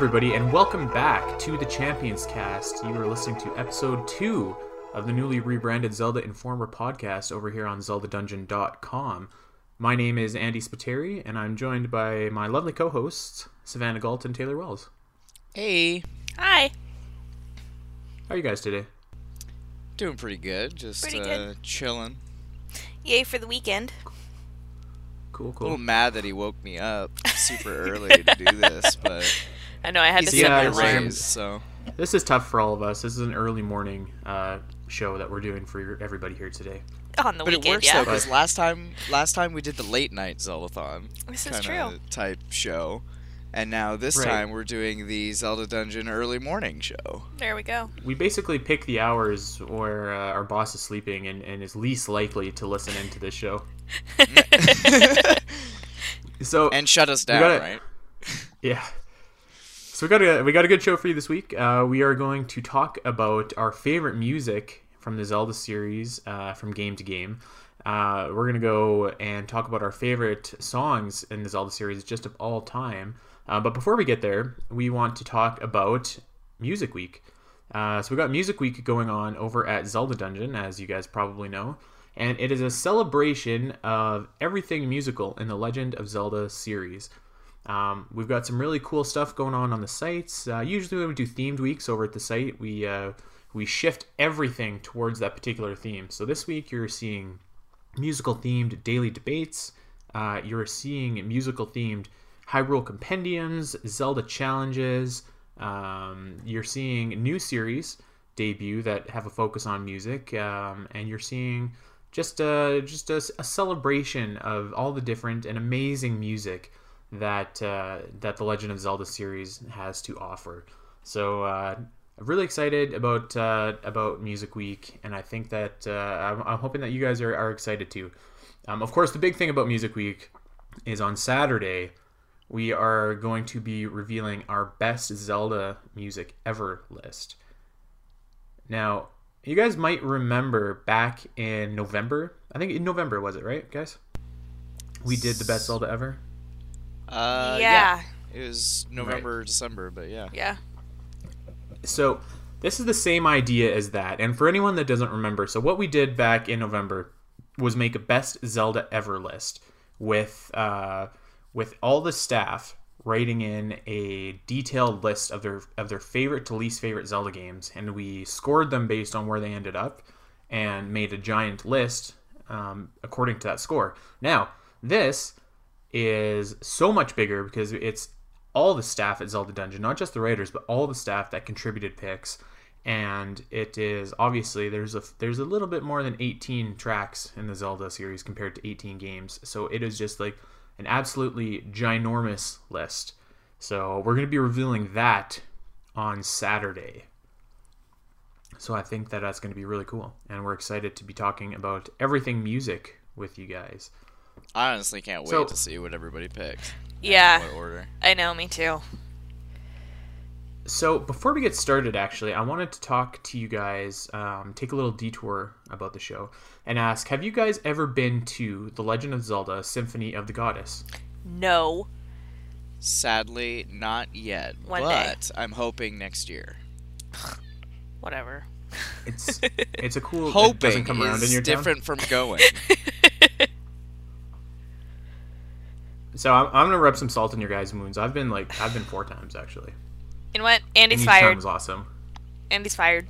Hey, everybody, and welcome back to the Champions Cast. You are listening to episode two of the newly rebranded Zelda Informer podcast over here on ZeldaDungeon.com. My name is Andy Spiteri, and I'm joined by my lovely co hosts, Savannah Galt and Taylor Wells. Hey, Hi. How are you guys today? doing pretty good. Just Pretty uh, chilling. Yay for the weekend. Cool, cool. A little cool. mad that he woke me up super early to do this, but I know I had he's to getting Yeah, set my it's- so This is tough for all of us. This is an early morning uh, show that we're doing for everybody here today. on the but it works yeah, though because last time last time we did the late night Zeldathon this is kinda true. type show, and now this Right. time we're doing the Zelda Dungeon early morning show. There we go. We basically pick the hours where uh, our boss is sleeping and, and is least likely to listen into this show. So and shut us down, gotta- right? Yeah. So we got a we got a good show for you this week. Uh, we are going to talk about our favorite music from the Zelda series, uh, from game to game. Uh, we're gonna go and talk about our favorite songs in the Zelda series, just of all time. Uh, but before we get there, we want to talk about Music Week. Uh, so we got Music Week going on over at Zelda Dungeon, as you guys probably know, and it is a celebration of everything musical in the Legend of Zelda series. Um, we've got some really cool stuff going on on the sites. Uh, usually, when we do themed weeks over at the site, we uh, we shift everything towards that particular theme. So this week, you're seeing musical themed daily debates. Uh, you're seeing musical themed Hyrule compendiums, Zelda challenges. Um, you're seeing new series debut that have a focus on music, um, and you're seeing just a just a, a celebration of all the different and amazing music that uh, that the Legend of Zelda series has to offer. So uh, I'm really excited about uh, about Music Week, and I think that uh, I'm, I'm hoping that you guys are, are excited too. Um, of course, the big thing about Music Week is on Saturday we are going to be revealing our best Zelda music ever list. Now, you guys might remember back in November. I think in November was it, right, guys? We did the best Zelda ever. Uh, yeah. It was November, December, but yeah. yeah. So this is the same idea as that. And for anyone that doesn't remember, so what we did back in November was make a best Zelda ever list with uh, with all the staff writing in a detailed list of their of their favorite to least favorite Zelda games, and we scored them based on where they ended up, and made a giant list um, according to that score. Now this is so much bigger because it's all the staff at Zelda Dungeon, not just the writers, but all the staff that contributed picks. And it is obviously there's a there's a little bit more than 18 tracks in the Zelda series compared to 18 games. So it is just like an absolutely ginormous list. So we're going to be revealing that on Saturday. So I think that that's going to be really cool, and we're excited to be talking about everything music with you guys. I honestly can't wait So- to see what everybody picks. Yeah. What order? I know, me too. So before we get started, actually, I wanted to talk to you guys, um, take a little detour about the show, and ask: Have you guys ever been to the Legend of Zelda: Symphony of the Goddess? No. Sadly, not yet. One but day. I'm hoping next year. Whatever. It's it's a cool. it Hoping doesn't come around in is your town. different from going. So I'm, I'm gonna rub some salt in your guys' wounds. I've been like I've been four times actually. You know what? And Andy's each time fired. was awesome. Andy's fired.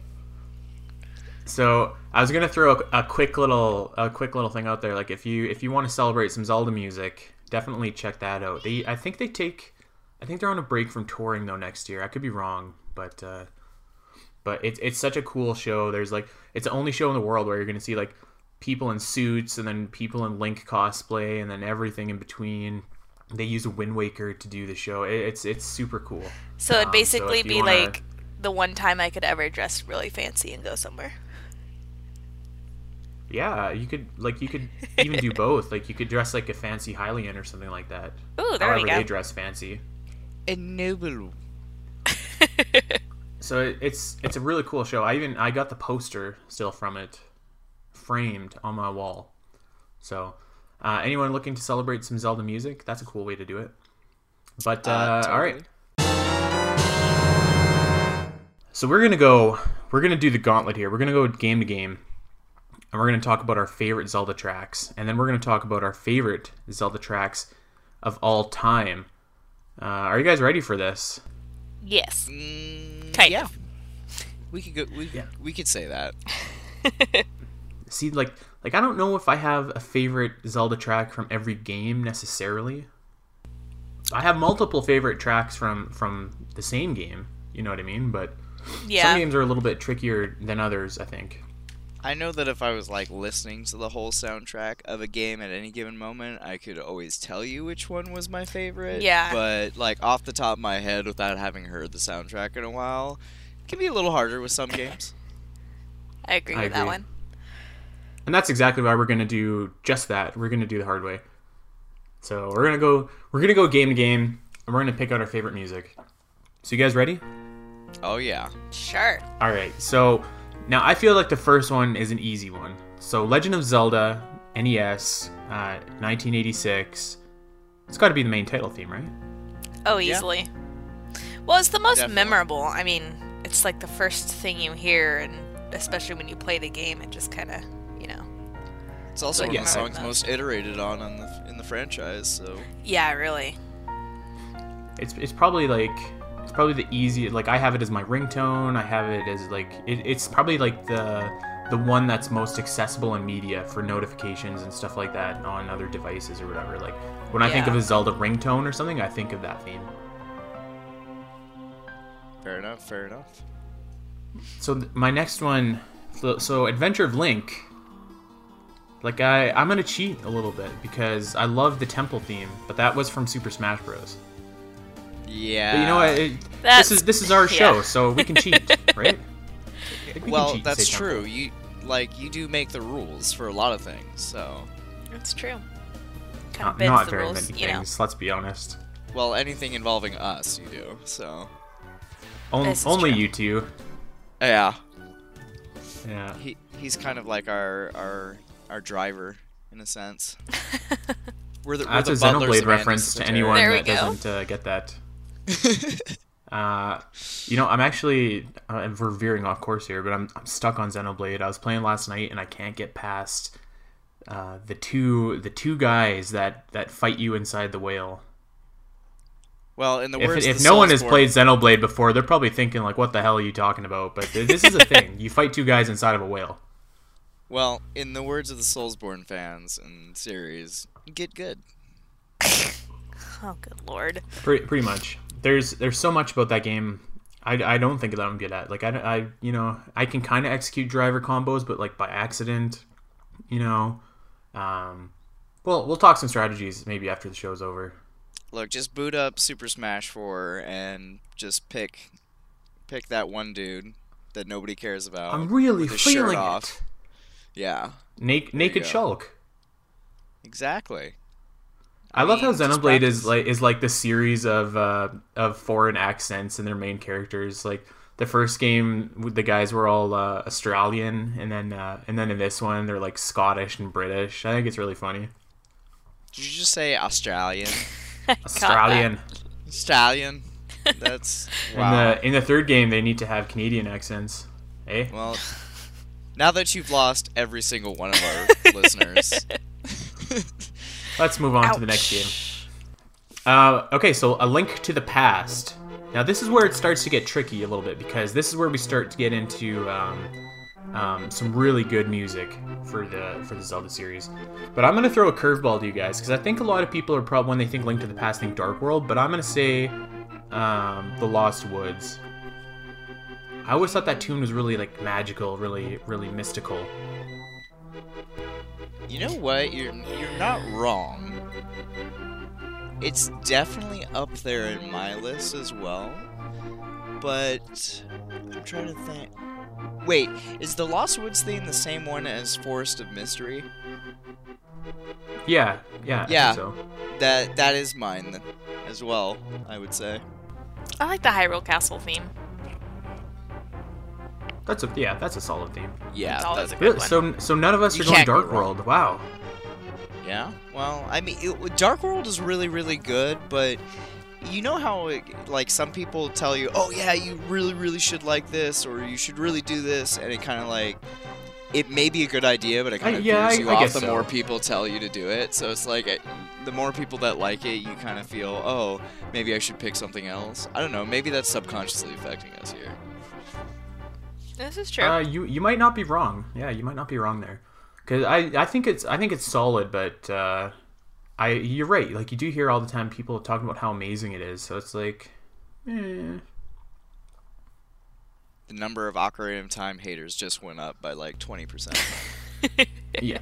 So I was gonna throw a, a quick little a quick little thing out there. Like if you if you want to celebrate some Zelda music, definitely check that out. They I think they take I think they're on a break from touring though next year. I could be wrong, but uh, but it's it's such a cool show. There's like it's the only show in the world where you're gonna see like people in suits and then people in Link cosplay and then everything in between. They use a Wind Waker to do the show. It, it's it's super cool. So Um, it'd basically if you be wanna- like the one time I could ever dress really fancy and go somewhere. Yeah, you could like you could even do both. Like you could dress like a fancy Hylian or something like that. Ooh, there However we go. they dress fancy. A noble. So it, it's it's a really cool show. I even I got the poster still from it framed on my wall. So uh, anyone looking to celebrate some Zelda music, that's a cool way to do it. But uh, Uh, all right. So we're gonna go. We're gonna do the gauntlet here. We're gonna go game to game, and we're gonna talk about our favorite Zelda tracks, and then we're gonna talk about our favorite Zelda tracks of all time. Uh, are you guys ready for this? Yes. Mm, Kind yeah. of. We could go. We Yeah. we could say that. See, like, like I don't know if I have a favorite Zelda track from every game necessarily. I have multiple favorite tracks from from the same game. You know what I mean? But Yeah. some games are a little bit trickier than others. I think. I know that if I was like listening to the whole soundtrack of a game at any given moment, I could always tell you which one was my favorite. Yeah. But like off the top of my head, without having heard the soundtrack in a while, it can be a little harder with some games. I agree I with that one. And that's exactly why we're gonna do just that. We're gonna do the hard way. So we're gonna go. We're gonna go game to game, and we're gonna pick out our favorite music. So you guys ready? Oh yeah. Sure. All right. So now I feel like the first one is an easy one. So Legend of Zelda, NES, uh, 1986. It's got to be the main title theme, right? Oh, Yeah. easily. Well, it's the most Definitely. memorable. I mean, it's like the first thing you hear, and especially when you play the game, it just kind of, you know. It's also one of the I- songs most iterated on on the in the franchise. So Yeah, really. It's it's probably like it's probably the easiest. Like I have it as my ringtone. I have it as like it, it's probably like the the one that's most accessible in media for notifications and stuff like that on other devices or whatever. Like when I think of a Zelda ringtone or something, I think of that theme. fair enough. Fair enough. So th- my next one, so, so Adventure of Link. Like I, I'm gonna cheat a little bit because I love the temple theme, but that was from Super Smash Bros. Yeah. But you know what? It, this is this is our show, yeah. so we can cheat, right? We Well, cheat that's true. You like you do make the rules for a lot of things. So It's true. Not, not very rules, many you know. things. Let's be honest. well, anything involving us, you do. So On, only true. you two. yeah, Yeah. he he's kind of like our our our driver in a sense. We're the, we're That's the a butlers Xenoblade reference to anyone that go. doesn't uh, get that. Uh, you know, I'm actually uh, and we're veering off course here, but I'm I'm stuck on Xenoblade. I was playing last night and I can't get past uh, the two the two guys that that fight you inside the whale. well, in the If, words if of no one has Soulsborne- played Xenoblade before, they're probably thinking like, "What the hell are you talking about?" But th- this is a thing. You fight two guys inside of a whale. Well, in the words of the Soulsborne fans and series, get good. Oh, good lord. Pretty, pretty much. There's there's so much about that game. I, I don't think that I'm good at. Like I, I you know I can kind of execute driver combos, but like by accident, you know. Um, well, we'll talk some strategies maybe after the show's over. Look, just boot up Super Smash 4 and just pick pick that one dude that nobody cares about. I'm really with his shirt feeling off. It. Yeah, Naked, naked. Shulk. exactly. I, love how Xenoblade is like is like the series of uh, of foreign accents and their main characters. Like the first game, the guys were all uh, Australian, and then uh, and then in this one, they're like Scottish and British. I think it's really funny. Did you just say Australian? Australian. Australian. That's wow. In the in the third game, they need to have Canadian accents. Eh? Well, now that you've lost every single one of our listeners, Let's move on to the next game. Uh, okay, so a link to the past. Now this is where it starts to get tricky a little bit because this is where we start to get into um, um, some really good music for the for the Zelda series. But I'm gonna throw a curveball to you guys because I think a lot of people are probably when they think Link to the Past think Dark World, but I'm gonna say um, the Lost Woods. I always thought that tune was really like magical, really really mystical. you know what? You're you're not wrong. It's definitely up there in my list as well. But I'm trying to think. Wait, is the Lost Woods theme the same one as Forest of Mystery? Yeah, yeah, I think Yeah. so. That that is mine as well. I would say. I like the Hyrule Castle theme. That's a yeah, that's a solid theme. Yeah. It's always that- a good Really? one. So so none of us You are going can't go Dark. World. Wow. Yeah. Well, I mean, it, Dark World is really, really good, but you know how it, like some people tell you, "Oh yeah, you really really should like this or you should really do this." And it kind of like it may be a good idea, but it kind of yeah, veers I- you I off guess the so. more people tell you to do it. So it's like it, the more people that like it, you kind of feel, "Oh, maybe I should pick something else." I don't know, maybe that's subconsciously affecting us here. This is true. Uh, you you might not be wrong. Yeah, you might not be wrong there. Cause I, I think it's I think it's solid, but uh, I you're right. Like you do hear all the time people talking about how amazing it is. So it's like, eh. The number of Ocarina of Time haters just went up by like 20%. yeah.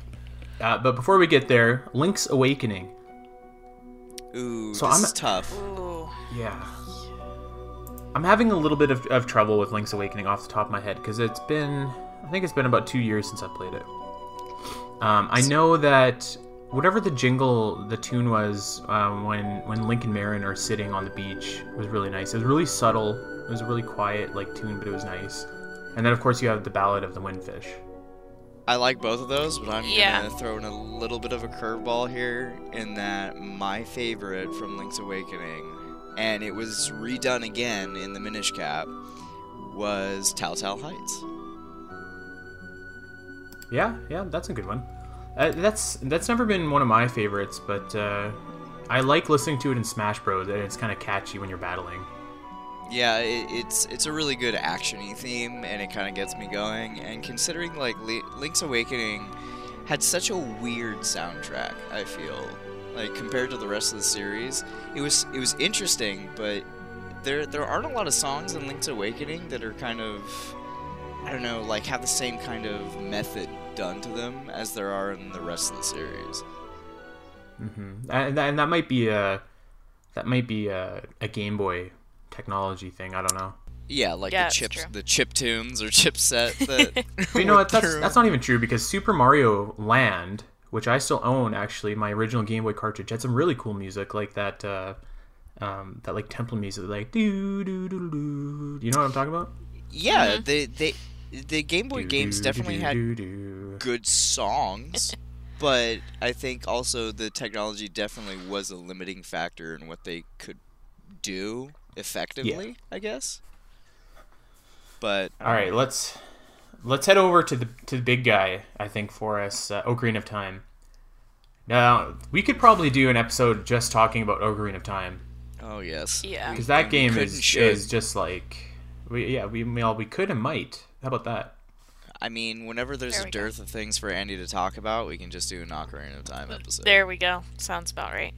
Uh, but before we get there, Link's Awakening. Ooh, So this I'm- is tough. Ooh. Yeah. I'm having a little bit of, of trouble with Link's Awakening off the top of my head because it's been, I think it's been about two years since I played it. Um, I know that whatever the jingle, the tune was um, when when Link and Marin are sitting on the beach was really nice. It was really subtle. It was a really quiet like tune, but it was nice. And then of course you have the Ballad of the Windfish. I like both of those, but I'm Yeah. gonna throw in a little bit of a curveball here in that my favorite from Link's Awakening, and it was redone again in the Minish Cap, was Tal Tal Heights. Yeah, yeah, that's a good one. Uh, that's that's never been one of my favorites, but uh, I like listening to it in Smash Bros. And it's kind of catchy when you're battling. Yeah, it, it's it's a really good actiony theme, and it kind of gets me going. And considering like Li- Link's Awakening had such a weird soundtrack, I feel like compared to the rest of the series, it was it was interesting, but there there aren't a lot of songs in Link's Awakening that are kind of I don't know, like have the same kind of method done to them as there are in the rest of the series. hmm And, that- and that might be a that might be a, a Game Boy technology thing. I don't know. Yeah, like Yeah, the it's chips, true. the chip tunes or chipset that. But you know what? That's that's not even true because Super Mario Land, which I still own, actually, my original Game Boy cartridge, had some really cool music like that. Uh, um, that like temple music, like do do do do. You know what I'm talking about? Yeah, Mhm. they they the Game Boy games definitely had had. good songs, but I think also the technology definitely was a limiting factor in what they could do effectively. I guess. But All right, let's let's head over to the to the big guy. I think for us, uh, Ocarina of Time. Now we could probably do an episode just talking about Ocarina of Time oh yes, Yeah. because that And game is should. is just like we yeah we well we could and might. How about that? I mean, whenever there's There a we go. dearth of things for Andy to talk about, we can just do an Ocarina of Time episode. There we go. Sounds about right.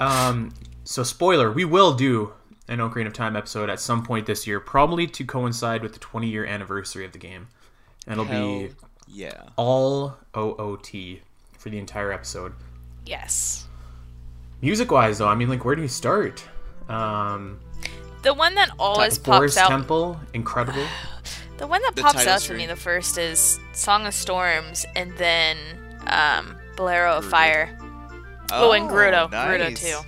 Um, so spoiler, we will do an Ocarina of Time episode at some point this year, probably to coincide with the 20 year anniversary of the game. And it'll Hell be yeah. all OOT for the entire episode. Yes. Music wise, though, I mean, like, where do you start? Um, The one that always pops Forest out. Temple, incredible. The one that The pops title out to me the first is Song of Storms, and then um, Bolero of Fire. Oh, and Gruto, Gerudo nice. too.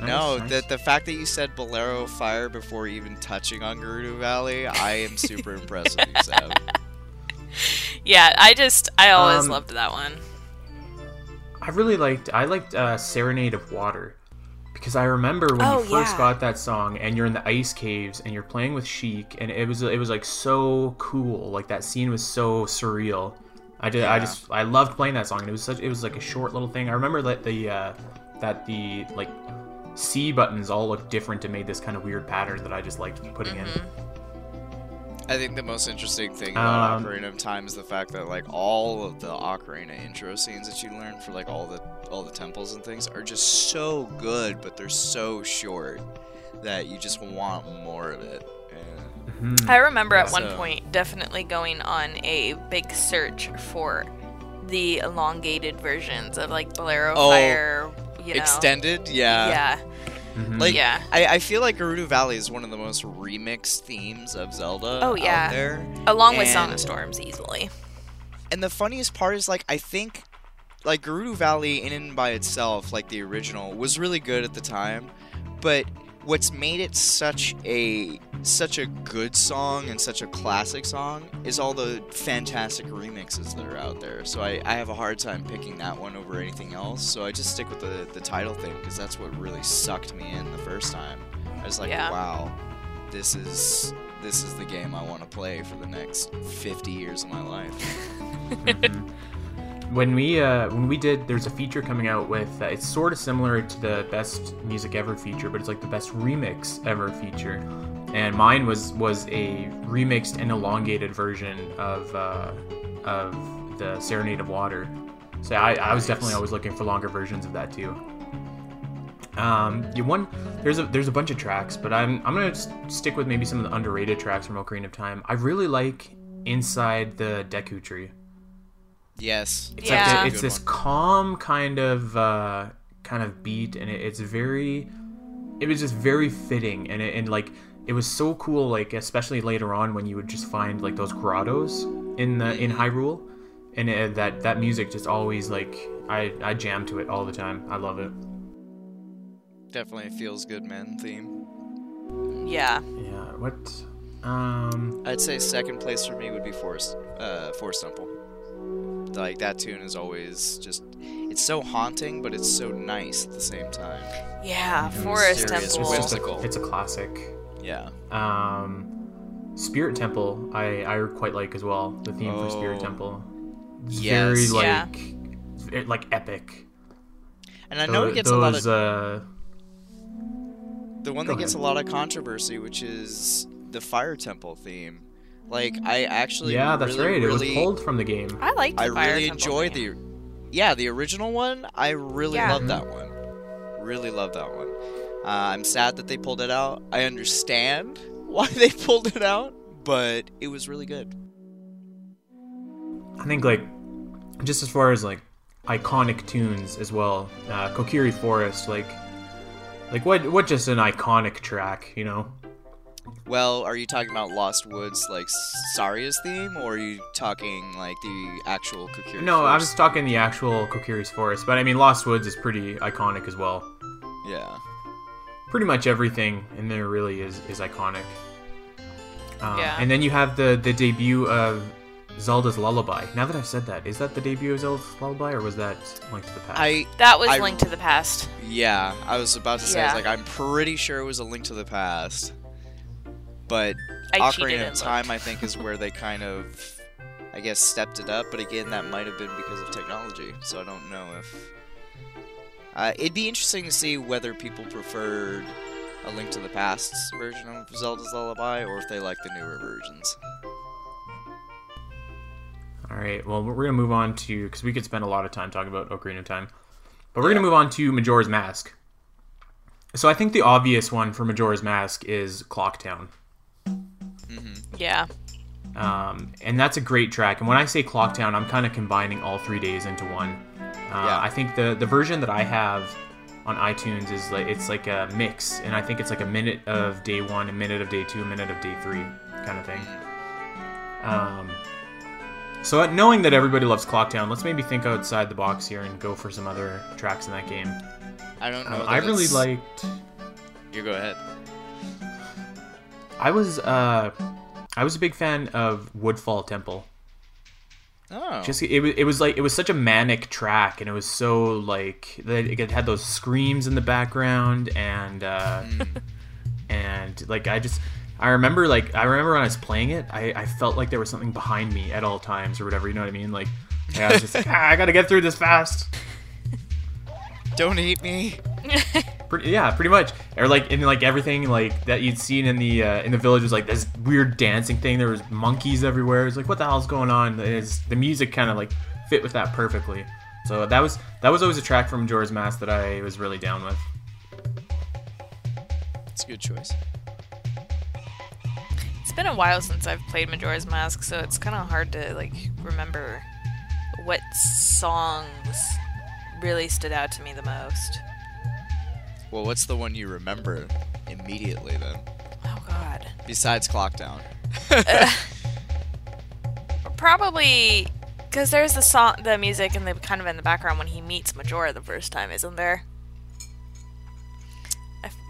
No, Nice, the the fact that you said Bolero Fire before even touching on Gerudo Valley, I am super impressed with you, Sab. Yeah, I just I always Um, loved that one. I really liked I liked uh, Serenade of Water because I remember when Oh, you first yeah. got that song and you're in the ice caves and you're playing with Sheik and it was it was like so cool like that scene was so surreal. I just I just I loved playing that song and it was such it was like a short little thing. I remember that the uh, that the like C buttons all look different and made this kind of weird pattern that I just liked putting in. I think the most interesting thing about Um, Ocarina of Time is the fact that like all of the Ocarina intro scenes that you learn for like all the all the temples and things are just so good, but they're so short that you just want more of it. And Mhm. I remember at Yeah. one point definitely going on a big search for the elongated versions of like Bolero Oh, Fire. You know. extended, yeah. Yeah. Mhm. Like Yeah. I, I feel like Gerudo Valley is one of the most remixed themes of Zelda Oh, yeah. out there. Along with Song of Storms, easily. And the funniest part is like I think like Gerudo Valley in and by itself, like the original, was really good at the time, but what's made it such a such a good song and such a classic song is all the fantastic remixes that are out there. So I, I have a hard time picking that one over anything else. So I just stick with the, the title thing because that's what really sucked me in the first time. I was like, Yeah. wow, this is this is the game I want to play for the next 50 years of my life. Mm-hmm. When we uh, when we did, there's a feature coming out with uh, it's sort of similar to the best music ever feature, but it's like the best remix ever feature. And mine was was a remixed and elongated version of uh, of the Serenade of Water. So I, I was definitely always looking for longer versions of that too. Um, you one there's a there's a bunch of tracks, but I'm I'm gonna stick with maybe some of the underrated tracks from Ocarina of Time. I really like Inside the Deku Tree. Yes. It's Yeah. like That's a it's this one. calm kind of uh, kind of beat, and it, it's very. It was just very fitting, and it, and like it was so cool. Like especially later on when you would just find like those grottos in the in Hyrule, and it, that that music just always like I I jam to it all the time. I love it. Definitely feels good, man. Theme. Yeah. Yeah. What? Um. I'd say second place for me would be Forest, uh, Forest Temple. Like that tune is always just, it's so haunting, but it's so nice at the same time. Yeah. Mhm. Forest Serious Temple. It's just a, it's a classic. Yeah. Um, Spirit Temple, I I quite like as well. The theme for Spirit Oh. Temple, it's Yes. very Yeah. like it, like epic. And I know Tho- it gets a lot of uh, the one go that gets a lot of controversy, which is the Fire Temple theme. Like I actually yeah, that's really, right. Really, It was pulled from the game. I like the I Fire really Temple enjoy the, yeah, the original one. I really Yeah. love that one. Really love that one. Uh, I'm sad that they pulled it out. I understand why they pulled it out, but it was really good. I think like just as far as like iconic tunes as well. Uh, Kokiri Forest, like like what what just an iconic track, you know? Well, are you talking about Lost Woods, like Saria's theme, or are you talking like the actual Kokiri? No, I was Forest? talking the actual Kokiri's Forest, but I mean Lost Woods is pretty iconic as well. Yeah. pretty much everything in there really is is iconic. Um, Yeah. And then you have the the debut of Zelda's Lullaby. Now that I've said that, is that the debut of Zelda's Lullaby, or was that Link to the Past? I That was I- Link to the Past. yeah, I was about to say, I was Yeah. like, I'm pretty sure it was a Link to the Past, but I Ocarina of Time. I think, is where they kind of, I guess, stepped it up. But again, that might have been because of technology. So I don't know if. Uh, it'd be interesting to see whether people preferred a Link to the Past version of Zelda's Lullaby, or if they like the newer versions. All right. Well, we're gonna move on to because we could spend a lot of time talking about Ocarina of Time, but we're gonna move on to Majora's Mask. So I think the obvious one for Majora's Mask is Clocktown. Yeah. um, and that's a great track. And when I say Clocktown, I'm kind of combining all three days into one. Uh, Yeah. I think the the version that I have on iTunes is like it's like a mix, and I think it's like a minute of day one, a minute of day two, a minute of day three, kind of thing. Um, so uh, knowing that everybody loves Clocktown, let's maybe think outside the box here and go for some other tracks in that game. I don't know. Um, I really it's- liked. You go ahead. I was uh, I was a big fan of Woodfall Temple. Oh. just it was, it was like it was such a manic track and it was so like it had those screams in the background and uh and like i just i remember like i remember when i was playing it i i felt like there was something behind me at all times or whatever you know what i mean like yeah, i was just like ah, i gotta get through this fast Don't eat me. pretty, yeah pretty much. Or like in like everything like that you'd seen in the uh, in the village was like this weird dancing thing. There was monkeys everywhere. It's like what the hell's going on? It's, the music kind of like fit with that perfectly. So that was that was always a track from Majora's Mask that I was really down with. It's a good choice. It's been a while since I've played Majora's Mask, so it's kind of hard to like remember what songs really stood out to me the most. Well, what's the one you remember immediately then? Oh God. Besides Clocktown. Probably because there's the song, the music, and the kind of in the background when he meets Majora the first time, isn't there?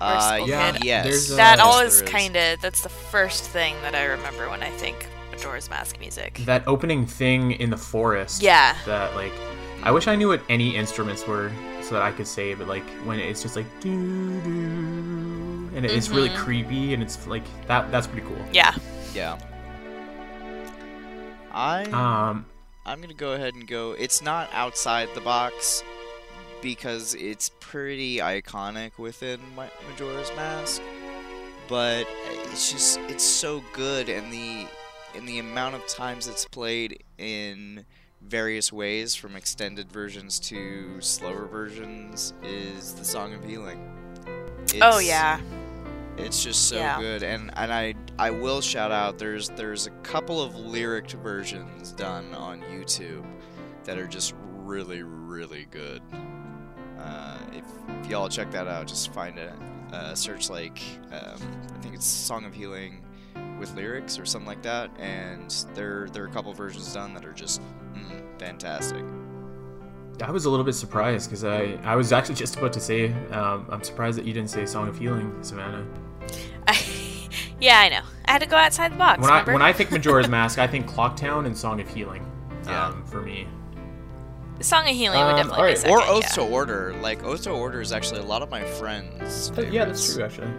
Uh, yeah, Kid. yes. there's, uh, that yes, always kind of that's the first thing that I remember when I think Majora's Mask music. that opening thing in the forest. Yeah. That like, I wish I knew what any instruments were so that I could say. But like when it's just like doo doo, and it's really Mhm. creepy, and it's like that. That's pretty cool. Yeah. Yeah. I Um, I'm gonna go ahead and go. It's not outside the box because it's pretty iconic within Ma- Majora's Mask, but it's just it's so good, and the and the amount of times it's played in various ways, from extended versions to slower versions, is the Song of Healing. oh yeah. it's just so Yeah. good, and and I I will shout out. There's there's a couple of lyric versions done on YouTube that are just really really good. Uh, if, if y'all check that out, just find it. Uh, search like um, I think it's Song of Healing with lyrics or something like that, and there there are a couple versions done that are just fantastic. I was a little bit surprised because I I was actually just about to say um, I'm surprised that you didn't say Song of Healing, Savannah. I, yeah, I know. I had to go outside the box. When I when I think Majora's Mask, I think Clocktown and Song of Healing. Yeah. Um, for me. Song of Healing would Um, definitely alright. be second. or Oath yeah. to Order. Like Oath to Order is actually a lot of my friends. yeah, that's true actually.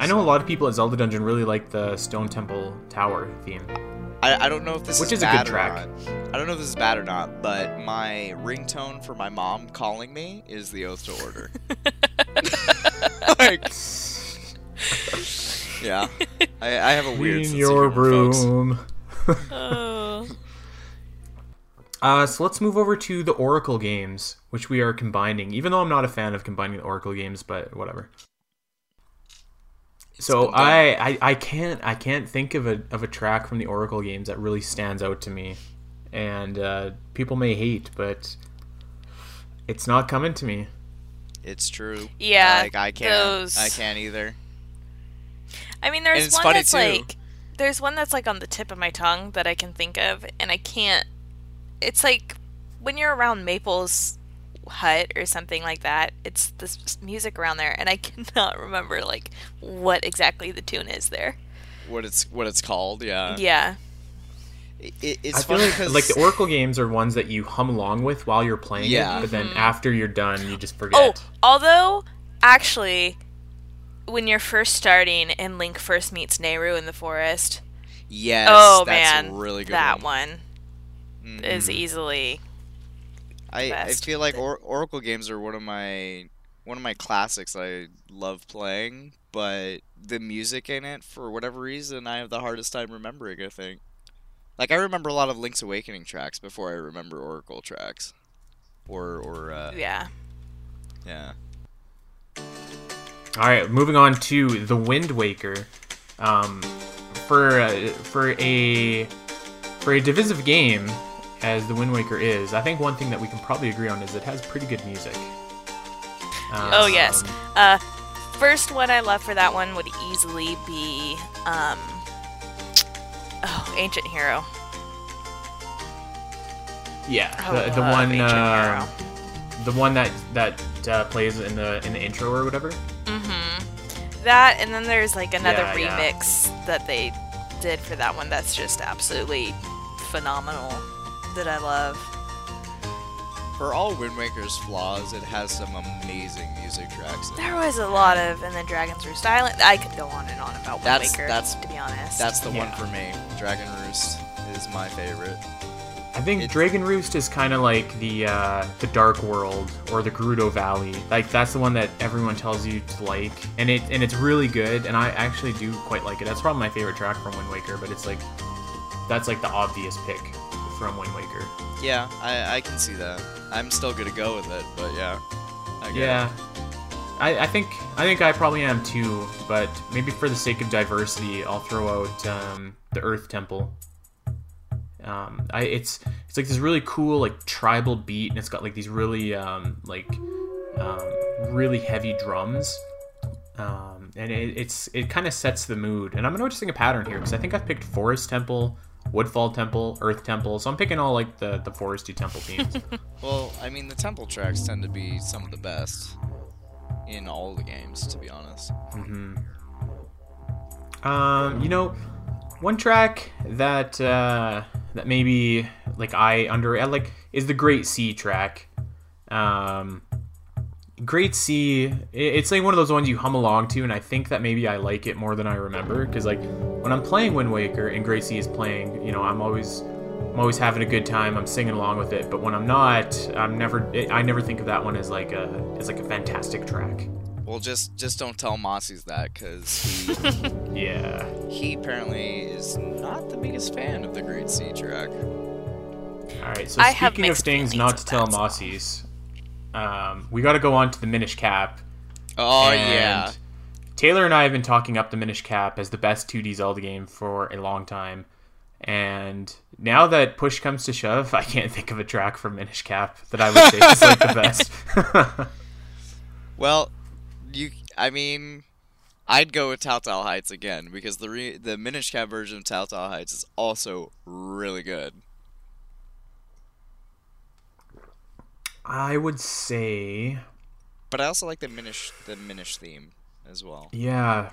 I know a lot of people at Zelda Dungeon really like the Stone Temple Tower theme. I, I don't know if this Which is, is a good bad or not. I don't know if this is bad or not, but my ringtone for my mom calling me is the Oath to Order. like, yeah, I, I have a weird sense Clean your of humor, folks. Oh. Uh, so let's move over to the Oracle games, which we are combining. Even though I'm not a fan of combining the Oracle games, but whatever. So. I, I I can't I can't think of a of a track from the Oracle games that really stands out to me, and uh, people may hate, but it's not coming to me. It's true. Yeah, like I can't. those- I can't either. I mean, there's one funny, that's too. like, there's one that's like on the tip of my tongue that I can think of, and I can't. It's like when you're around Maple's hut or something like that. It's this music around there, and I cannot remember like what exactly the tune is there. What it's what it's called. Yeah. yeah, It, it- it's I feel funny like, because like the Oracle games are ones that you hum along with while you're playing Yeah. it, but then Mhm. after you're done, you just forget. Oh, although actually, when you're first starting and Link first meets Nayru in the forest, yes. oh that's man, a really good that one. one Mhm. is easily I, I feel like or- Oracle games are one of my one of my classics I love playing, but the music in it, for whatever reason, I have the hardest time remembering. I think, like I remember a lot of Link's Awakening tracks before I remember Oracle tracks, or or uh, yeah. yeah. All right, moving on to the Wind Waker. Um, for uh, for a for a divisive game as the Wind Waker is, I think one thing that we can probably agree on is it has pretty good music. Oh, yes. Um, Uh, first one I love for that one would easily be um, oh, Ancient Hero. Yeah, the, the one uh, the one that that uh, plays in the in the intro or whatever. Mm-hmm. That and then there's like another Yeah, yeah. remix that they did for that one that's just absolutely phenomenal. That I love. For all Wind Waker's flaws, it has some amazing music tracks. There was a lot of and then Dragon's Roost Island. I could go on and on about Wind That's- Waker. that's- to be honest. That's the one for me. Dragon Roost is my favorite. I think It's- Dragon Roost is kind of like the uh, the Dark World or the Gerudo Valley. Like that's the one that everyone tells you to like, and it and it's really good. And I actually do quite like it. That's probably my favorite track from Wind Waker. But it's like that's like the obvious pick from Wind Waker. Yeah, I, I can see that. I'm still gonna go with it, but yeah. I. Yeah, I, I think I think I probably am too. But maybe for the sake of diversity, I'll throw out um, the Earth Temple. Um, I it's it's like this really cool like tribal beat, and it's got like these really um, like um, really heavy drums. Um, and it, it's it kind of sets the mood. And I'm noticing a pattern here because I think I've picked Forest Temple, Woodfall Temple, Earth Temple. So I'm picking all like the the foresty temple themes. Well, I mean, the temple tracks tend to be some of the best. in all the games, to be honest. Um, you know, one track that uh, that maybe like I under like is the Great Sea track. Um, Great Sea, it's like one of those ones you hum along to, and I think that maybe I like it more than I remember. Because like when I'm playing Wind Waker and Great Sea is playing, you know, I'm always I'm always having a good time. I'm singing along with it. But when I'm not, I'm never I never think of that one as like a as like a fantastic track. Well, just just don't tell Mossy's that, because he Yeah. he apparently is not the biggest fan of the Great Sea track. All right. So I have speaking of things not to tell that song. Mossies, um, we got to go on to the Minish Cap. Oh And yeah, Taylor and I have been talking up the Minish Cap as the best 2D Zelda game for a long time. And now that push comes to shove, I can't think of a track from Minish Cap that I would say is like the best. Well, you. I mean, I'd go with Tal Tal Heights again because the re- the Minish Cap version of Tal Tal Heights is also really good. I would say, But I also like the Minish the Minish theme as well. yeah,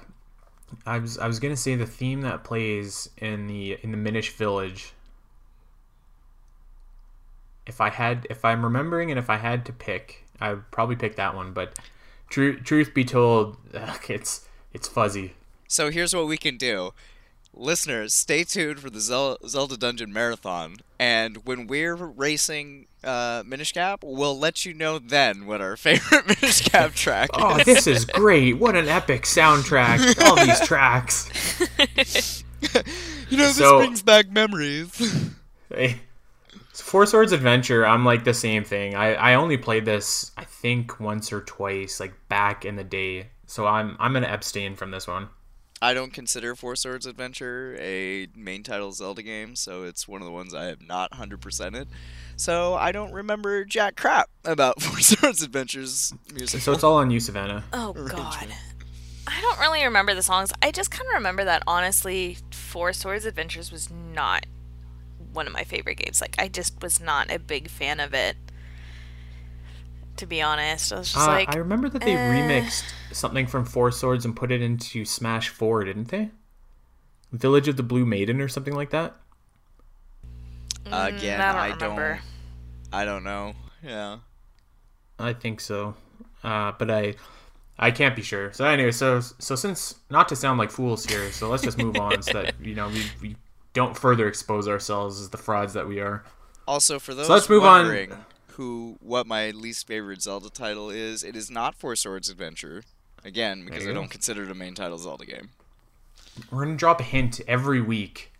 I was I was gonna say the theme that plays in the in the Minish Village. If I had, if I'm remembering, and if I had to pick, I would probably pick that one. But true, truth be told, ugh, it's it's fuzzy. So here's what we can do. Listeners, stay tuned for the Zelda Dungeon Marathon, and when we're racing uh, Minish Cap, we'll let you know then what our favorite Minish Cap track is. Oh, this is great! What an epic soundtrack! All these tracks. you know, this So- brings back memories. Hey, Four Swords Adventure, I'm like the same thing. I, I only played this I think once or twice, like back in the day. So I'm I'm gonna abstain from this one. I don't consider Four Swords Adventure a main title Zelda game, so it's one of the ones I have not 100%ed. So I don't remember jack crap about Four Swords Adventure's music. So it's all on you, Savannah. Oh God. I don't really remember the songs. I just kind of remember that honestly, Four Swords Adventures was not one of my favorite games. Like I just was not a big fan of it. To be honest, I was just Uh, like, I remember that they eh. remixed something from Four Swords and put it into Smash Four, didn't they? Village of the Blue Maiden or something like that. Again, Mm, I don't I don't. I don't know. Yeah. I think so, uh, but I I can't be sure. So anyway, so so since not to sound like fools here, so let's just move on so that you know we, we don't further expose ourselves as the frauds that we are. Also, for those let's move on. Wondering who what my least favorite Zelda title is, it is not Four Swords Adventure. Again, because I don't consider it a main title Zelda game. We're gonna drop a hint every week.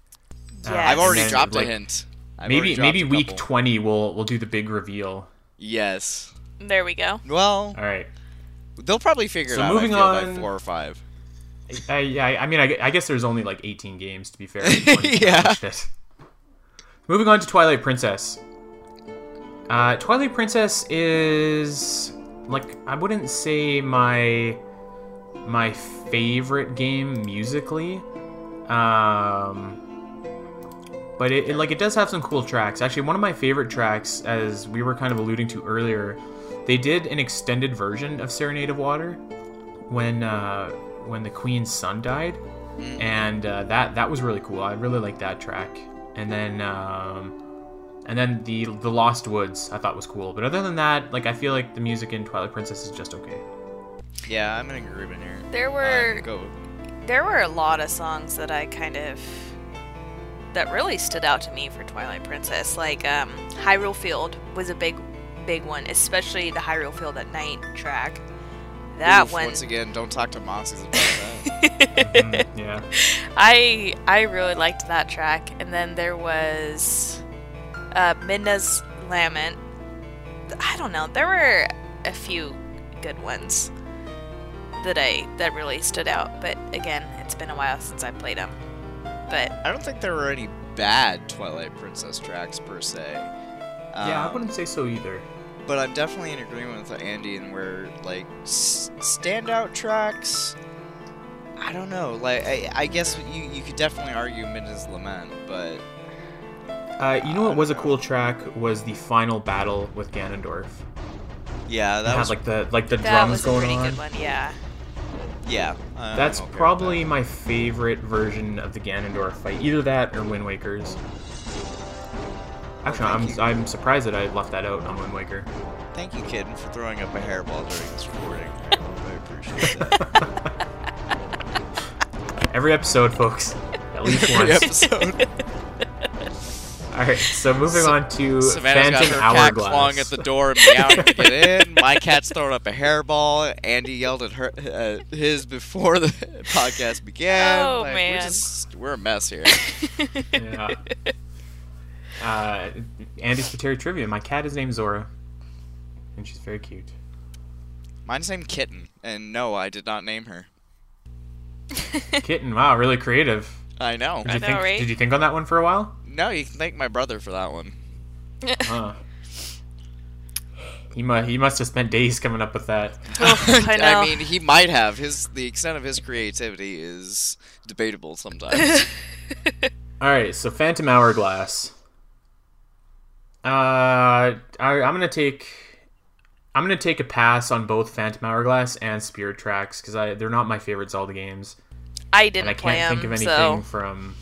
Uh, I've already then, dropped like, a hint. I've maybe maybe week couple. twenty we'll we'll do the big reveal. Yes. There we go. Well, All right. they'll probably figure So it out. moving I feel, on- by four or five. I, yeah, I I mean, I, I guess there's only like 18 games to be fair. Yeah. Moving on to Twilight Princess. Uh, Twilight Princess is like I wouldn't say my my favorite game musically, um, but it, it like it does have some cool tracks. Actually, one of my favorite tracks, as we were kind of alluding to earlier, they did an extended version of Serenade of Water when uh, when the Queen's son died, and uh, that that was really cool. I really like that track. And then um, and then the the Lost Woods I thought was cool. But other than that, like I feel like the music in Twilight Princess is just okay. Yeah, I'm in agreement here. There were Uh, go. there were a lot of songs that I kind of that really stood out to me for Twilight Princess. Like um, Hyrule Field was a big, big one, especially the Hyrule Field at night track. That Oof, one, Once again, don't talk to Monsters about that. Mm, yeah. I I really liked that track. And then there was uh, Midna's Lament. I don't know. There were a few good ones that I that really stood out. But again, it's been a while since I played them. But I don't think there were any bad Twilight Princess tracks per se. yeah, I Um, wouldn't say so either. but I'm definitely in agreement with Andy in where like s- standout tracks. I don't know. Like I, I guess you you could definitely argue Midna's Lament, but Uh, you know what was a cool track was the final battle with Ganondorf. Yeah, It that had was like the like the That drums was a going pretty on. good one. Yeah. yeah. I- I'm That's okay probably that. my favorite version of the Ganondorf fight. Either that or Wind Waker's. Actually, thank I'm you. I'm surprised that I left that out on Wind Waker. Thank you, Kitten, for throwing up a hairball during this recording. I appreciate that. Every episode, folks, at least once. episode. All right, so moving Sa- on to Savannah's got Phantom her cat clawing at the door meowing to get in. My cat's throwing up a hairball. Andy yelled at her uh, his before the podcast began. Oh, Like, man. We're, just, we're a mess here. Yeah. Uh, Andy's Pateri trivia. My cat is named Zora, and she's very cute. Mine's named Kitten, and no, I did not name her. Kitten. Wow, really creative. I know. Did I know, think? right? Did you think on that one for a while? No, you can thank my brother for that one. Huh. He must. He must have spent days coming up with that. Oh, I know. mean, he might have. His the extent of his creativity is debatable sometimes. All right, so Phantom Hourglass. Uh, I, I'm gonna take. I'm gonna take a pass on both Phantom Hourglass and Spirit Tracks because I they're not my favorite Zelda games, I didn't and I can't think them, of anything so from.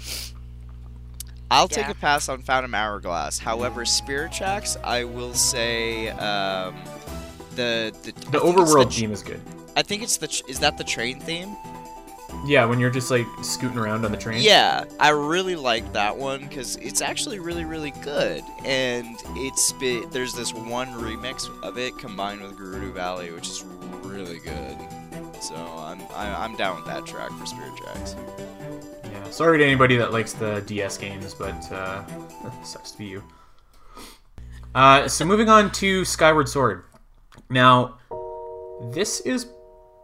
I'll take a pass on Phantom Hourglass. However, Spirit Tracks, I will say um, the the, The I think it's the overworld theme is good. I think it's the is that the train theme? Yeah, when you're just like scooting around on the train. Yeah, I really like that one because it's actually really really good, and it's been, there's this one remix of it combined with Gerudo Valley, which is really good. So I'm I, I'm down with that track for Spirit Tracks. Yeah. Sorry to anybody that likes the DS games, but uh, sucks to be you. Uh, so moving on to Skyward Sword. Now, this is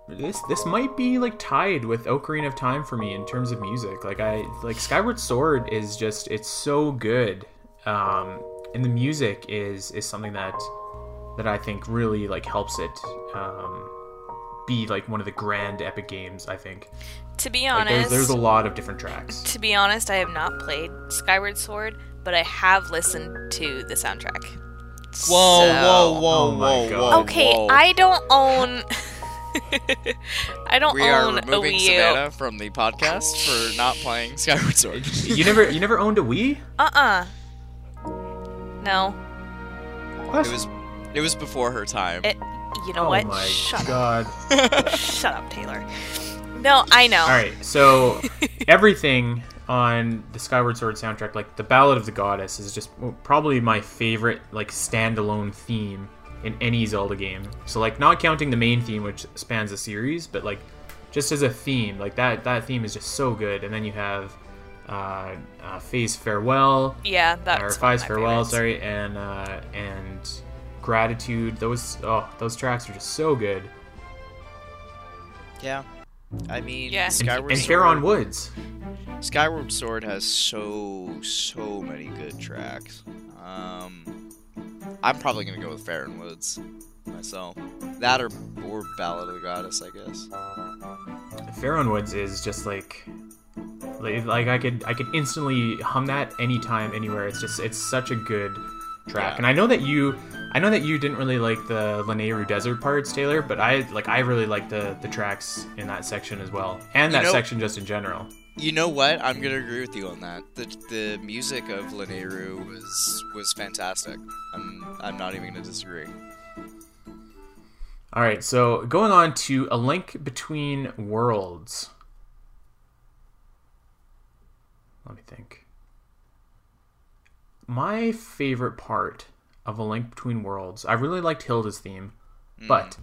this this might be like tied with Ocarina of Time for me in terms of music. Like I like Skyward Sword is just it's so good, um, and the music is is something that that I think really like helps it um, be like one of the grand epic games. I think to be like, honest, there's there's a lot of different tracks. to be honest, I have not played Skyward Sword, but I have listened to the soundtrack. Whoa, So- whoa, oh whoa, Oh my whoa, God. whoa! Okay, whoa. I don't own. I don't We are own a removing Wii U. Savannah from the podcast for not playing Skyward Sword. you never you never owned a Wii? Uh-uh. No. What? It was it was before her time. It, you know oh what? my Shut god. up. Shut up, Taylor. No, I know. All right, so everything on the Skyward Sword soundtrack, like the Ballad of the Goddess, is just probably my favorite like standalone theme in any Zelda game. So like not counting the main theme, which spans the series, but like just as a theme, like that that theme is just so good. And then you have uh, uh, Phase Farewell, Yeah, that's or Fi's Farewell, favorites. sorry, and uh, and Gratitude. Those oh, those tracks are just so good. yeah. I mean, Yeah. And- And, Skyward and Sword. Faron Woods. Skyward Sword has so so many good tracks. Um, I'm probably gonna go with Faron Woods myself. That or or Ballad of the Goddess, I guess. Faron Woods is just like, like, like I could I could instantly hum that anytime, anywhere. It's just it's such a good track. Yeah. And I know that you I know that you didn't really like the Lanayru Desert parts, Taylor, but I like I really like the the tracks in that section as well, and You that know- section just in general. You know what? I'm gonna agree with you on that. The the music of Lanayru was was fantastic. I'm I'm not even gonna disagree. All right, so going on to a link between worlds. Let me think. My favorite part of a link between worlds, I really liked Hilda's theme, but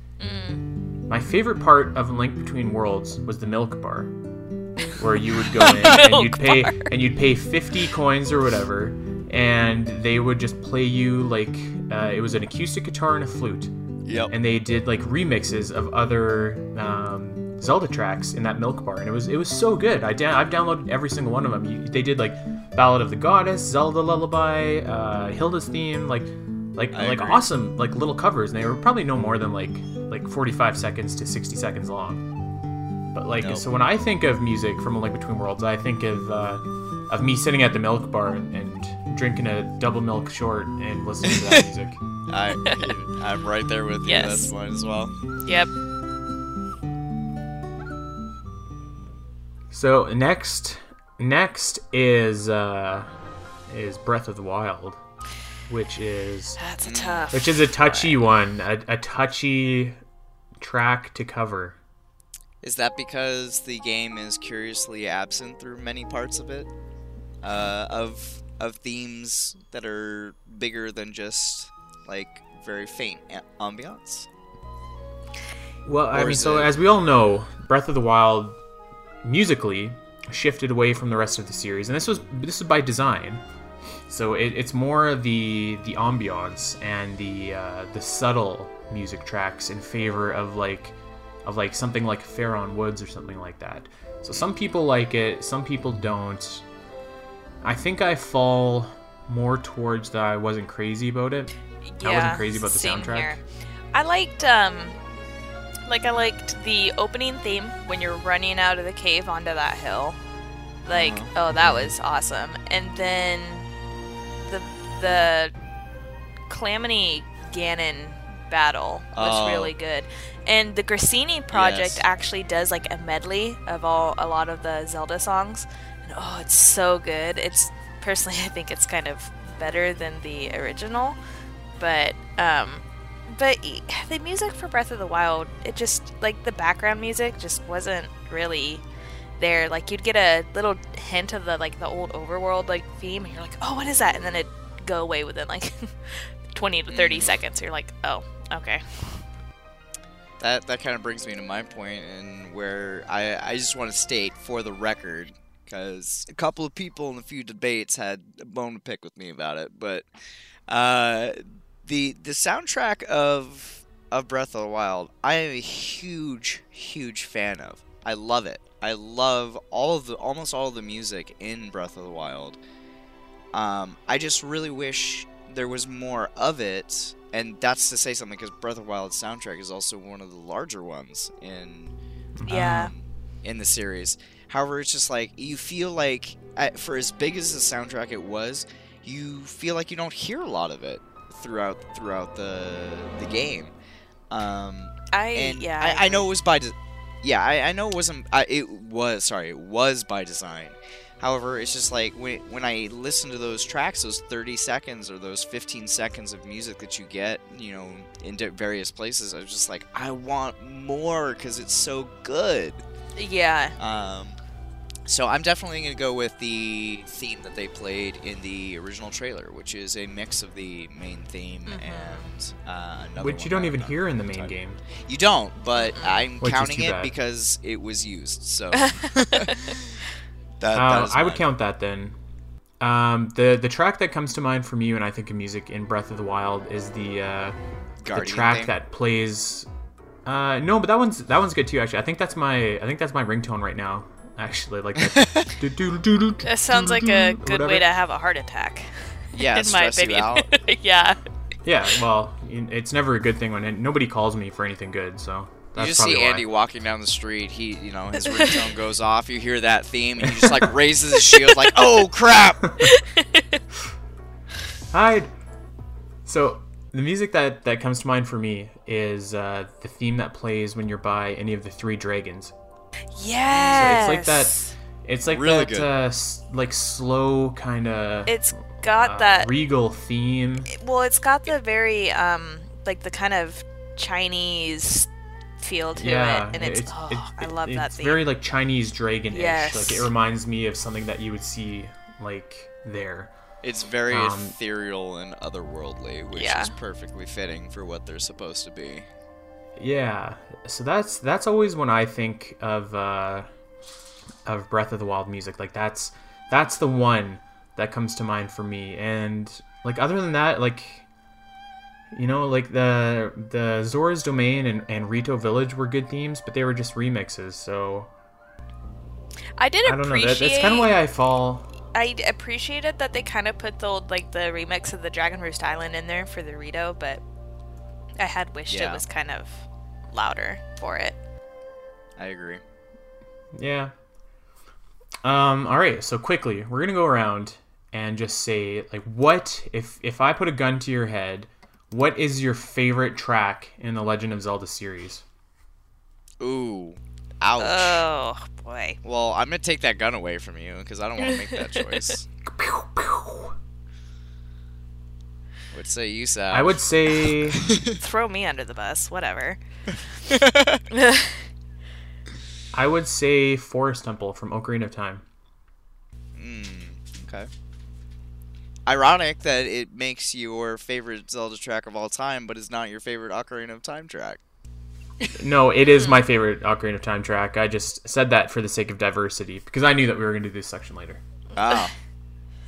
my favorite part of a link between worlds was the milk bar, where you would go in and you'd pay bar. and you'd pay fifty coins or whatever, and they would just play you like uh, it was an acoustic guitar and a flute Yep. and they did like remixes of other um, Zelda tracks in that Milk Bar, and it was it was so good. I da- I've downloaded every single one of them. You, they did like Ballad of the Goddess, Zelda Lullaby, uh, Hilda's theme, like like I like agree. awesome like little covers, and they were probably no more than like like 45 seconds to 60 seconds long. But like Nope. so when I think of music from A Link Between Worlds, I think of uh, of me sitting at the Milk Bar and, and drinking a double milk short and listening to that music. I I'm right there with you. Yes. That's mine as well. Yep. So next, next is uh, is Breath of the Wild, which is That's a tough. which is a touchy one, a, a touchy track to cover. Is that because the game is curiously absent through many parts of it? Uh, of of themes that are bigger than just like very faint a- ambiance. Well, I mean, so it- as we all know, Breath of the Wild musically shifted away from the rest of the series, and this was this was by design. So it, it's more the the ambiance and the uh, the subtle music tracks in favor of like of like something like Faron Woods or something like that. So some people like it, some people don't. I think I fall more towards that I wasn't crazy about it. yeah, I wasn't crazy about the soundtrack. here. I liked um like I liked the opening theme when you're running out of the cave onto that hill. Like, Uh-huh. oh, that was awesome. And then the Calamity Ganon battle was Oh. really good. And the Grissini project Yes. actually does like a medley of all a lot of the Zelda songs. And oh, it's so good. It's personally I think it's kind of better than the original. But um but the music for Breath of the Wild, it just like the background music just wasn't really there. Like you'd get a little hint of the like the old overworld like theme and you're like, "Oh, what is that?" and then it'd go away within like 20 to 30 seconds. You're like, "Oh, okay." That that kind of brings me to my point, and where I I just want to state for the record, because a couple of people in a few debates had a bone to pick with me about it, but uh, the the soundtrack of of Breath of the Wild, I am a huge huge fan of. I love it. I love all of the almost all of the music in Breath of the Wild. Um, I just really wish there was more of it, and that's to say something because Breath of the Wild soundtrack is also one of the larger ones in Yeah. um, in the series. However, it's just like you feel like for as big as the soundtrack it was, you feel like you don't hear a lot of it throughout throughout the the game. Um, I yeah. I, I know it was by de- yeah I, I know it wasn't I, it was sorry it was by design however it's just like when, when i listen to those tracks those 30 seconds or those 15 seconds of music that you get you know in various places i was just like i want more because it's so good Yeah. um, so i'm definitely going to go with the theme that they played in the original trailer which is a mix of the main theme Mhm. and uh, another Which one you don't even hear in the main title. game. You don't, but I'm Which counting it bad. because it was used. So that, that Uh, is I would count that then. Um, the the track that comes to mind for me and I think of music in Breath of the Wild is the uh, the track theme? that plays. Uh, no, but that one's that one's good too. Actually, I think that's my I think that's my ringtone right now. Actually, like that. That that sounds like a good way to have a heart attack. Yeah, in my stress opinion. yeah. Yeah, well, it's never a good thing when nobody calls me for anything good. So You just see why. Andy walking down the street. He, you know, his ringtone goes off. You hear that theme, and he just like raises his shield, like, "Oh crap!" Hide. So the music that that comes to mind for me is uh, the theme that plays when you're by any of the three dragons. Yes. So it's like that. It's like Really that, good. uh, s- like slow kind of It's got uh, that regal theme. well, it's got the very um like the kind of Chinese feel to yeah, it and it's, oh, I love that It's theme. very like Chinese dragon-ish. Yes. Like it reminds me of something that you would see like there. It's very Um, ethereal and otherworldly, which Yeah. is perfectly fitting for what they're supposed to be. Yeah, so that's that's always when I think of uh, of Breath of the Wild music. Like that's that's the one that comes to mind for me. And like other than that, like you know, like the the Zora's Domain and, and Rito Village were good themes, but they were just remixes. So I did I don't know. That, appreciate that's kind of why I fall. I appreciated that they kind of put the old, like the remix of the Dragon Roost Island in there for the Rito, but I had wished Yeah. it was kind of louder for it. I agree. Yeah. Um. All right. So quickly, we're gonna go around and just say like, what if if I put a gun to your head, what is your favorite track in the Legend of Zelda series? Ooh, ouch. Oh boy. well, I'm gonna take that gun away from you because I don't want to make that choice. What say you, Sav? I would say Throw me under the bus. Whatever. I would say Forest Temple from Ocarina of Time. Hmm. Okay. Ironic that it makes your favorite Zelda track of all time, but is not your favorite Ocarina of Time track. No, it is my favorite Ocarina of Time track. I just said that for the sake of diversity because I knew that we were going to do this section later. Ah.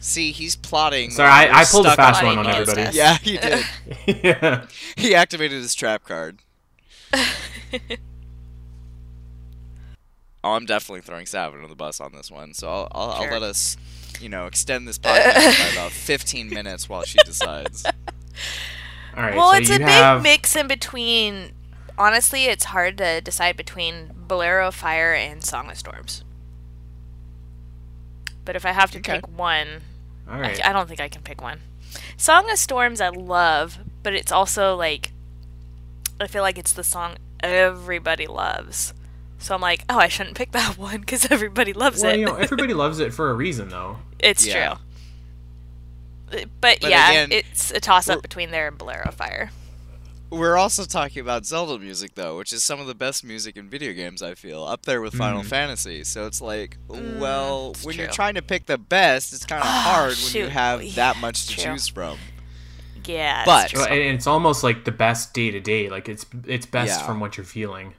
See, he's plotting. Sorry, I, I pulled a fast one on it. everybody. Yeah, he did. yeah. he activated his trap card. Oh, I'm definitely throwing Sav under the bus on this one, so I'll, I'll, Sure. I'll let us, you know, extend this podcast by about 15 minutes while she decides. All right. well, so it's you a big mix in between. Honestly, it's hard to decide between Bolero of Fire and Song of Storms. But if I have to Okay. pick one, all I. I don't think I can pick one. Song of Storms I love, but it's also like I feel like it's the song everybody loves. So I'm like, oh, I shouldn't pick that one because everybody loves it. Well, it. you know, everybody loves it for a reason, though. it's Yeah. true. But, But yeah, again, it's a toss up between there and Bolero Fire. We're also talking about Zelda music, though, which is some of the best music in video games, I feel, up there with Final Mhm. Fantasy. So it's like, well, it's when you're trying to pick the best, it's kind of Ah, hard when you have Yeah, that much to true. choose from. Yeah, But- it's Well, true. and it's almost like the best day to day. Like it's it's best Yeah. from what you're feeling.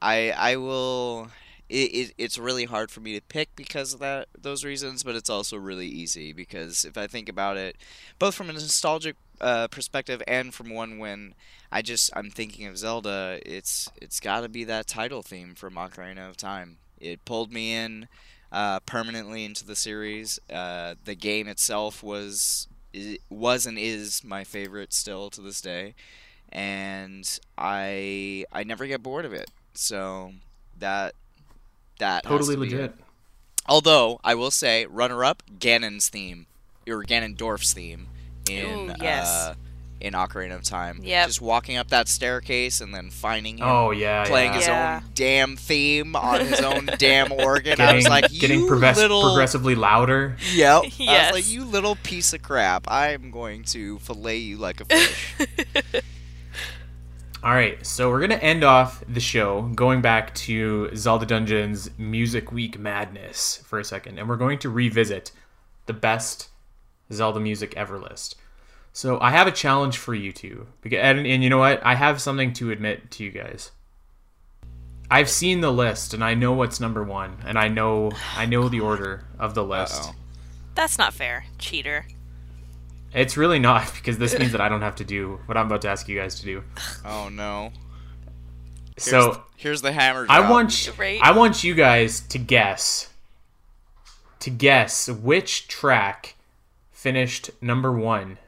I I will. It, it it's really hard for me to pick because of that those reasons, but it's also really easy because if I think about it, both from a nostalgic uh, perspective and from one when I just I'm thinking of Zelda, it's it's got to be that title theme from Ocarina of Time. It pulled me in uh, permanently into the series. Uh, the game itself was i- was and is my favorite still to this day, and I I never get bored of it. So that that has Totally to be it. legit. Although I will say, runner up Ganon's theme or Ganondorf's theme in Ooh, yes. uh, in Ocarina of Time. Yeah, Just walking up that staircase and then finding him Oh yeah, playing yeah. his Yeah. own damn theme on his own damn organ. I Getting, was like, you getting progress- little progressively louder. Yep. I Yes. was like, you little piece of crap. I'm going to fillet you like a fish. All right, so we're gonna end off the show going back to Zelda Dungeons Music Week Madness for a second, and we're going to revisit the best Zelda music ever list. So I have a challenge for you two, and, and you know what? I have something to admit to you guys. I've seen the list, and I know what's number one, and I know I know the order of the list. Uh-oh. That's not fair, cheater. It's really not because this means that I don't have to do what I'm about to ask you guys to do. Oh no. Here's, So here's the hammer. I drop. want Right. I want you guys to guess to guess which track finished number one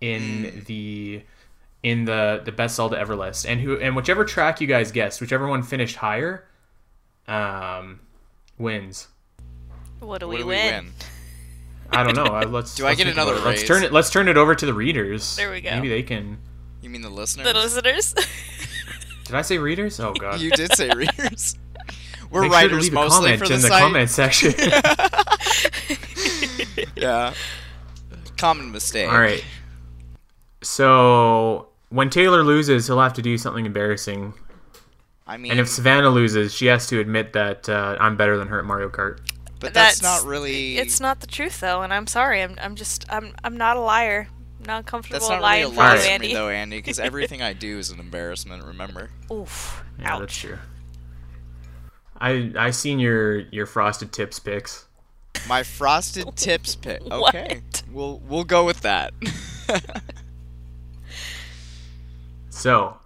in the in the the best Zelda ever list, and who and whichever track you guys guessed, whichever one finished higher, um, wins. What do What we do win? I don't know. Let's. Do I let's get another it. Let's turn it. Let's turn it over to the readers. There we go. Maybe they can. You mean the listeners? The listeners. Did I say readers? Oh god. You did say readers. We're Make sure to writers leave a mostly comment for the in the site. comment section. Yeah. Common mistake. All right. So when Taylor loses, he'll have to do something embarrassing. I mean, And if Savannah loses, she has to admit that uh, I'm better than her at Mario Kart. But that's, That's- not really. it's not the truth though, and I'm sorry. I'm I'm just I'm I'm not a liar. I'm not comfortable That's not really lying a for lie you, Andy. me though, Andy, because everything I do is an embarrassment. Remember? Oof. Yeah, Ouch. that's true. I I seen your your frosted tips picks. My frosted tips pick. Okay, What? we'll we'll go with that. So,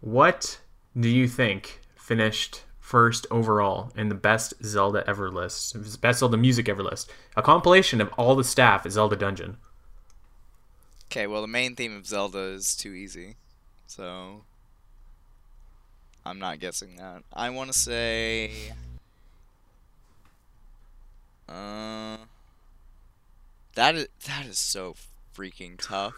what do you think finished first overall in the best Zelda ever list? Best Zelda music ever list. A compilation of all the staff at Zelda Dungeon. okay, well the main theme of Zelda is too easy, so I'm not guessing that. I want to say. Uh, that is that is so freaking tough.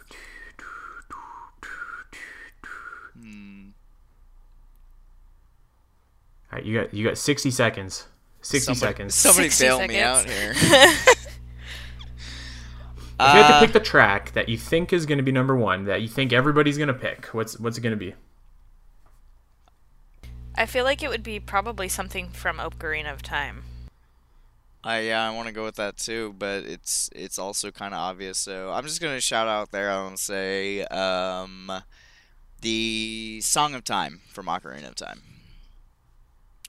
All right, you got you got 60 seconds. 60 Somebody- seconds. Somebody 60 bail me out here. If you had Uh, to pick the track that you think is going to be number one, that you think everybody's going to pick, what's what's it going to be? I feel like it would be probably something from Ocarina of Time. I yeah, I want to go with that too, but it's it's also kind of obvious. So I'm just gonna shout out there and say um, the Song of Time from Ocarina of Time,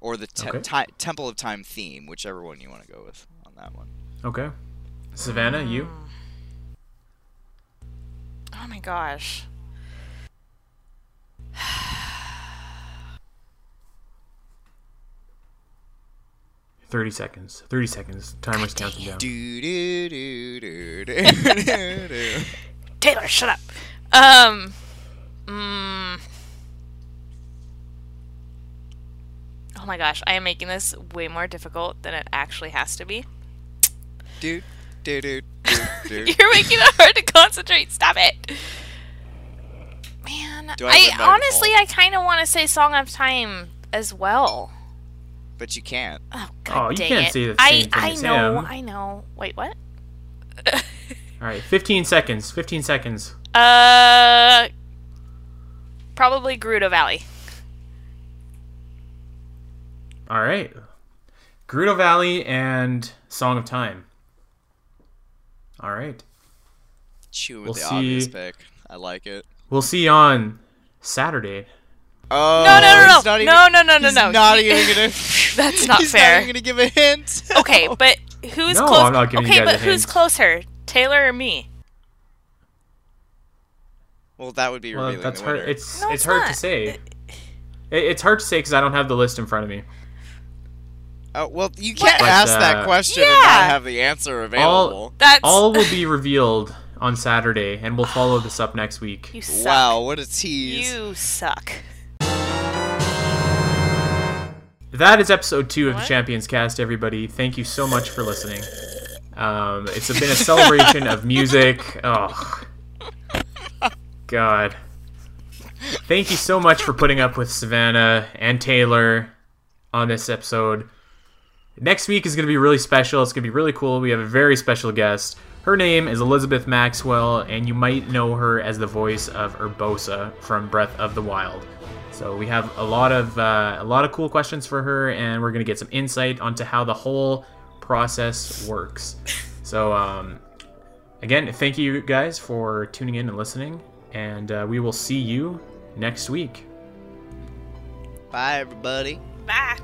or the te- Okay. ti- Temple of Time theme, whichever one you want to go with on that one. Okay. Savannah, you? Oh my gosh. Thirty seconds. Thirty seconds. Timer's counting down. Do do do do do do do. Taylor, shut up. Um. Mm, oh my gosh, I am making this way more difficult than it actually has to be. Do do do do do. You're making it hard to concentrate. Stop it. Man, Do I I, win by honestly, I kind of want to say "Song of Time" as well. But you can't. Oh, Oh, God you dang can't it. say the I, thing I as know, him. I know. Wait, what? All right, 15 seconds. 15 seconds. Uh, probably Gerudo Valley. All right. Gerudo Valley and Song of Time. All right. Chew with We'll the obvious see. pick. I like it. We'll see you on Saturday. Oh, No, no, no, no, not no, no, no, no, no. Not even gonna. That's not he's fair. Not even gonna give a hint. Okay, but who's closer? No, close? I'm not giving you okay, guys but a who's hint. closer, Taylor or me? Well, that would be Well, revealing that's the hard. It's No, it's it's hard to say. It, it's hard to say because I don't have the list in front of me. Oh, well, you can't But, ask uh, that question and not have the answer available. That's All will be revealed on Saturday, and we'll follow this up next week. you suck. Wow, what a tease. You suck. That is episode two of the Champions Cast. Everybody, thank you so much for listening. Um, it's been a celebration of music. Oh, God. Thank you so much for putting up with Savannah and Taylor on this episode. Next week is going to be really special. It's going to be really cool. We have a very special guest. Her name is Elizabeth Maxwell, and you might know her as the voice of Urbosa from Breath of the Wild. So we have a lot of uh, a lot of cool questions for her, and we're gonna get some insight onto how the whole process works. So um, again, thank you guys for tuning in and listening, and uh, we will see you next week. Bye, everybody. Bye.